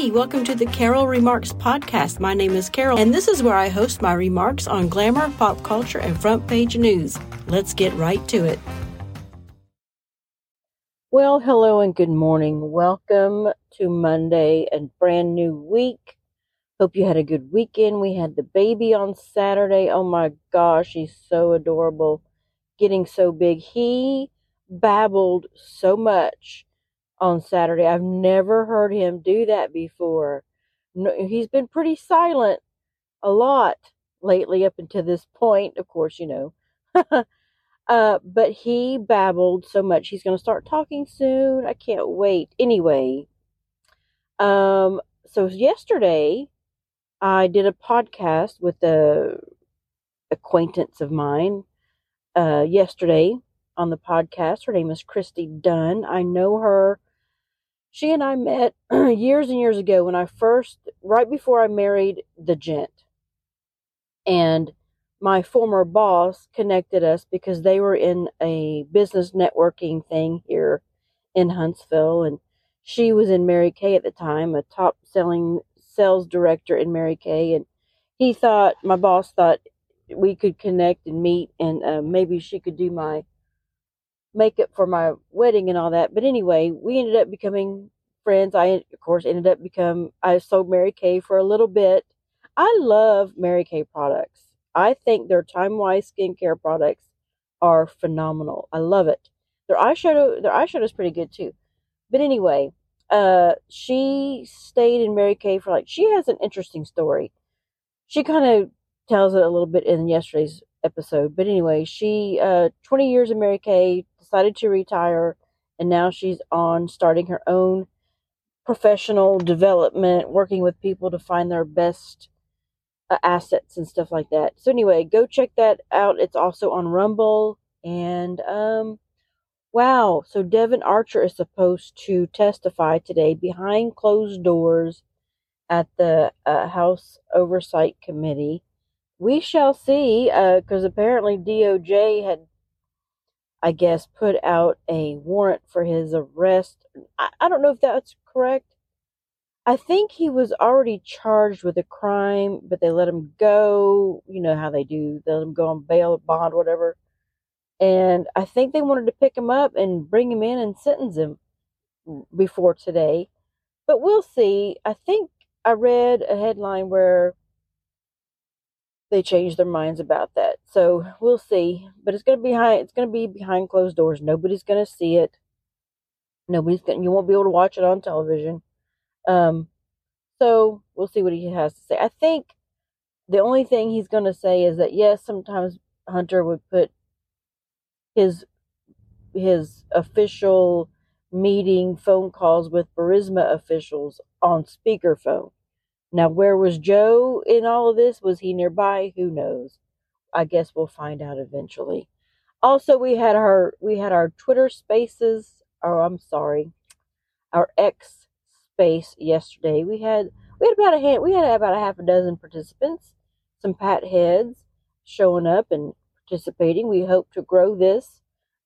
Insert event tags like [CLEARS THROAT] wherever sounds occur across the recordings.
Hey, welcome to the Carol Remarks podcast. My name is Carol, and this is where I host my remarks on glamour, pop culture, and front page news. Let's get right to it. Well, hello and good morning. Welcome to Monday and brand new week. Hope you had a good weekend. We had the baby on Saturday. Oh my gosh, he's so adorable. Getting so big. He babbled so much on Saturday. I've never heard him do that before. No, he's been pretty silent a lot lately up until this point, of course, you know. [LAUGHS] uh, but he babbled so much. He's going to start talking soon. I can't wait. Anyway, um, so yesterday I did a podcast with a acquaintance of mine. Uh, yesterday on the podcast, her name is Christy Dunn. I know her she and I met [CLEARS THROAT] years and years ago when I first, right before I married the gent. And my former boss connected us because they were in a business networking thing here in Huntsville. And she was in Mary Kay at the time, a top selling sales director in Mary Kay. And he thought, my boss thought we could connect and meet, and uh, maybe she could do my makeup for my wedding and all that. But anyway, we ended up becoming friends. I of course ended up become I sold Mary Kay for a little bit. I love Mary Kay products. I think their TimeWise skincare products are phenomenal. I love it. Their eyeshadow their eyeshadow is pretty good too. But anyway, uh she stayed in Mary Kay for like she has an interesting story. She kind of tells it a little bit in yesterday's episode. But anyway, she uh 20 years of Mary Kay, decided to retire, and now she's on starting her own professional development, working with people to find their best uh, assets and stuff like that. So anyway, go check that out. It's also on Rumble and um wow, so Devon Archer is supposed to testify today behind closed doors at the uh, House Oversight Committee. We shall see, because uh, apparently DOJ had I guess, put out a warrant for his arrest. I, I don't know if that's correct. I think he was already charged with a crime, but they let him go. You know how they do. They let him go on bail, bond, whatever. And I think they wanted to pick him up and bring him in and sentence him before today. But we'll see. I think I read a headline where they changed their minds about that. So we'll see. But it's gonna be behind it's gonna be behind closed doors. Nobody's gonna see it. Nobody's gonna you won't be able to watch it on television. Um so we'll see what he has to say. I think the only thing he's gonna say is that yes, sometimes Hunter would put his his official meeting phone calls with Burisma officials on speakerphone. Now, where was Joe in all of this? Was he nearby? Who knows? I guess we'll find out eventually. Also, we had our we had our Twitter Spaces. Oh, I'm sorry, our X space yesterday. We had we had about a hand, we had about a half a dozen participants, some pat heads showing up and participating. We hope to grow this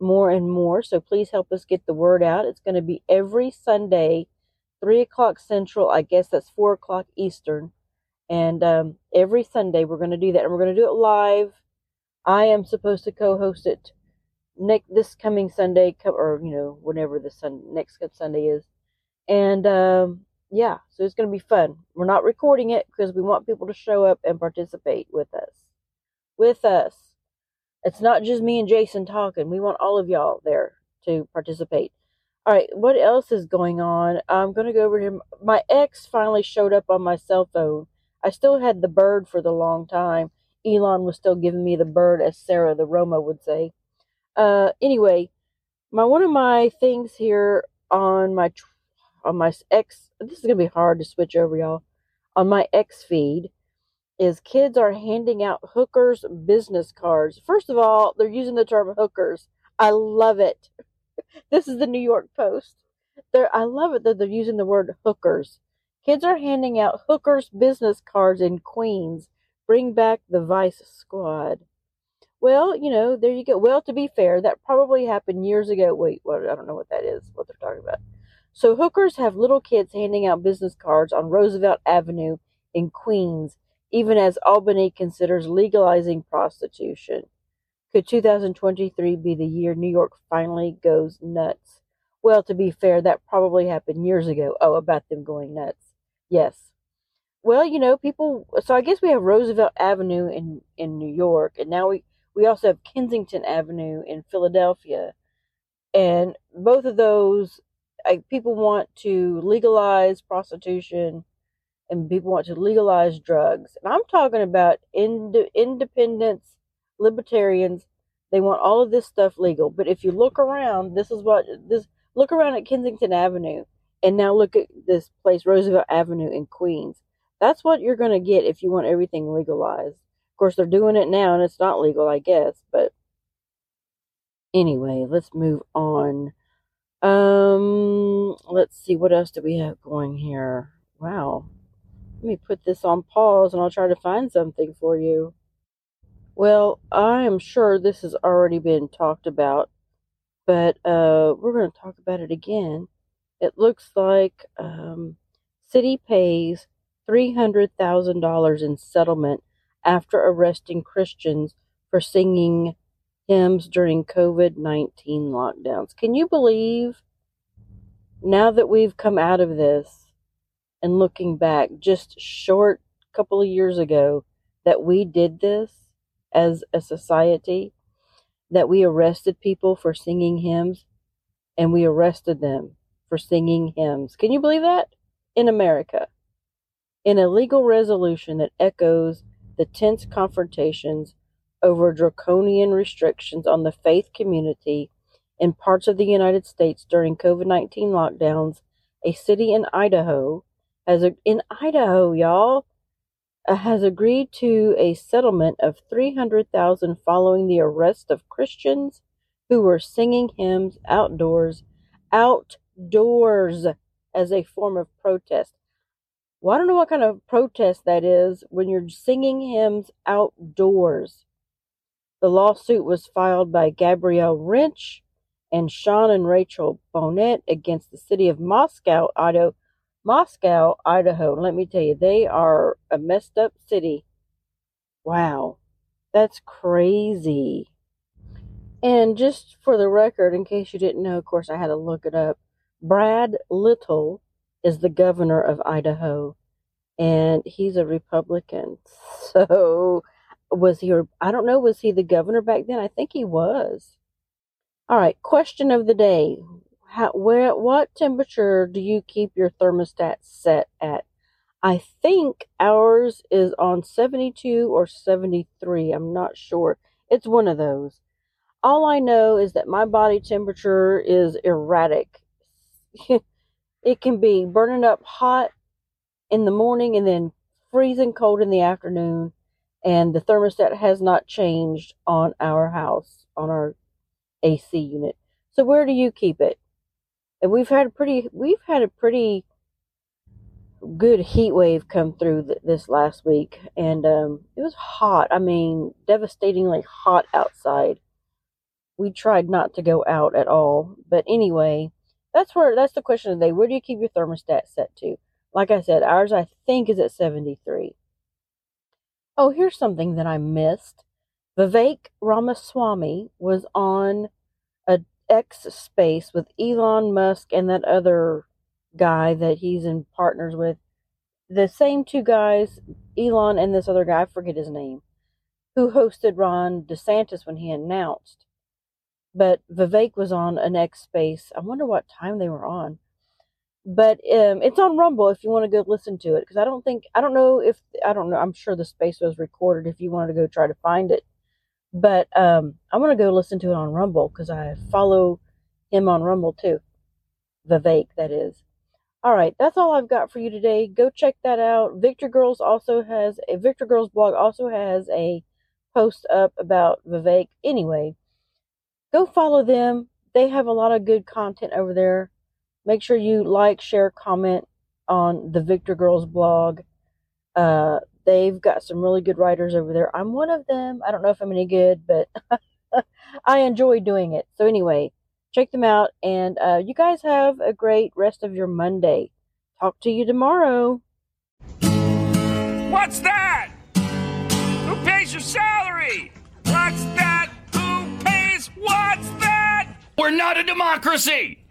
more and more. So please help us get the word out. It's going to be every Sunday 3 o'clock Central. I guess that's 4 o'clock Eastern. And um, every Sunday we're going to do that. And we're going to do it live. I am supposed to co host it next this coming Sunday, or, you know, whenever the sun, next Sunday is. And um, yeah, so it's going to be fun. We're not recording it because we want people to show up and participate with us. With us. It's not just me and Jason talking. We want all of y'all there to participate. All right, what else is going on? I'm going to go over to my ex finally showed up on my cell phone. I still had the bird for the long time. Elon was still giving me the bird, as Sarah the Roma would say. Uh, anyway, my one of my things here on my on my X. This is gonna be hard to switch over, y'all. On my X feed, is kids are handing out hookers business cards. First of all, they're using the term hookers. I love it [LAUGHS] this is the New York Post. They're, I love it that they're using the word hookers. Kids are handing out hookers business cards in Queens. Bring back the Vice Squad. Well, you know, there you go. Well, to be fair, that probably happened years ago. Wait, what? I don't know what that is. What they're talking about. So hookers have little kids handing out business cards on Roosevelt Avenue in Queens, even as Albany considers legalizing prostitution. Could 2023 be the year New York finally goes nuts? Well, to be fair, that probably happened years ago. Oh, about them going nuts. Yes. Well, you know, people. So I guess we have Roosevelt Avenue in in New York, and now we we also have Kensington Avenue in Philadelphia, and both of those I, people want to legalize prostitution, and people want to legalize drugs. And I'm talking about ind- independents, libertarians. They want all of this stuff legal. But if you look around, this is what this. Look around at Kensington Avenue and now look at this place, Roosevelt Avenue in Queens. That's what you're going to get if you want everything legalized. Of course, they're doing it now and it's not legal, I guess. But anyway, let's move on. Um, let's see, what else do we have going here? Wow. Let me put this on pause and I'll try to find something for you. Well, I am sure this has already been talked about, but uh, we're going to talk about it again it looks like um, city pays $300,000 in settlement after arresting Christians for singing hymns during COVID 19 lockdowns. Can you believe now that we've come out of this and looking back just short couple of years ago that we did this as a society that we arrested people for singing hymns and we arrested them for singing hymns. Can you believe that? In America. In a legal resolution that echoes the tense confrontations over draconian restrictions on the faith community in parts of the United States during COVID 19 lockdowns, a city in Idaho has, a, in Idaho, y'all, Uh, has agreed to a settlement of 300,000 following the arrest of Christians who were singing hymns outdoors outdoors as a form of protest. Well, I don't know what kind of protest that is when you're singing hymns outdoors. The lawsuit was filed by Gabriel Rench and Sean and Rachel Bohnet against the city of Moscow, Idaho. Moscow, Idaho. Let me tell you, they are a messed up city. Wow, that's crazy. And just for the record, in case you didn't know, of course, I had to look it up. Brad Little is the governor of Idaho, and he's a Republican. [LAUGHS] So, was he, I don't know, was he the governor back then? I think he was. All right, question of the day. How, where, what temperature do you keep your thermostat set at? I think ours is on 72 or 73. I'm not sure. It's one of those. All I know is that my body temperature is erratic. [LAUGHS] it can be burning up hot in the morning and then freezing cold in the afternoon. And the thermostat has not changed on our house, on our AC unit. So where do you keep it? And we've had a pretty, we've had a pretty good heat wave come through th- this last week, and um, it was hot. I mean, devastatingly hot outside. We tried not to go out at all, but anyway, that's where that's the question today. Where do you keep your thermostat set to? Like I said, ours I think is at 73. Oh, here's something that I missed. Vivek Ramaswamy was on X space with Elon Musk and that other guy that he's in partners with. The same two guys, Elon and this other guy, I forget his name, who hosted Ron DeSantis when he announced but Vivek was on an X space. I wonder what time they were on. But um, it's on Rumble if you want to go listen to it. Because I don't think, I don't know if, I don't know, I'm sure the space was recorded if you wanted to go try to find it. But um, I'm going to go listen to it on Rumble because I follow him on Rumble too. Vivek, that is. All right, that's all I've got for you today. Go check that out. Victory Girls also has a Victory Girls blog also has a post up about Vivek. Anyway, go follow them. They have a lot of good content over there. Make sure you like, share, comment on the Victory Girls blog. Uh, they've got some really good writers over there. I'm one of them. I don't know if I'm any good, but [LAUGHS] I enjoy doing it. So, anyway, check them out. And uh, you guys have a great rest of your Monday. Talk to you tomorrow. What's that? Who pays your salary? What's that? Who pays? What's that? We're not a democracy!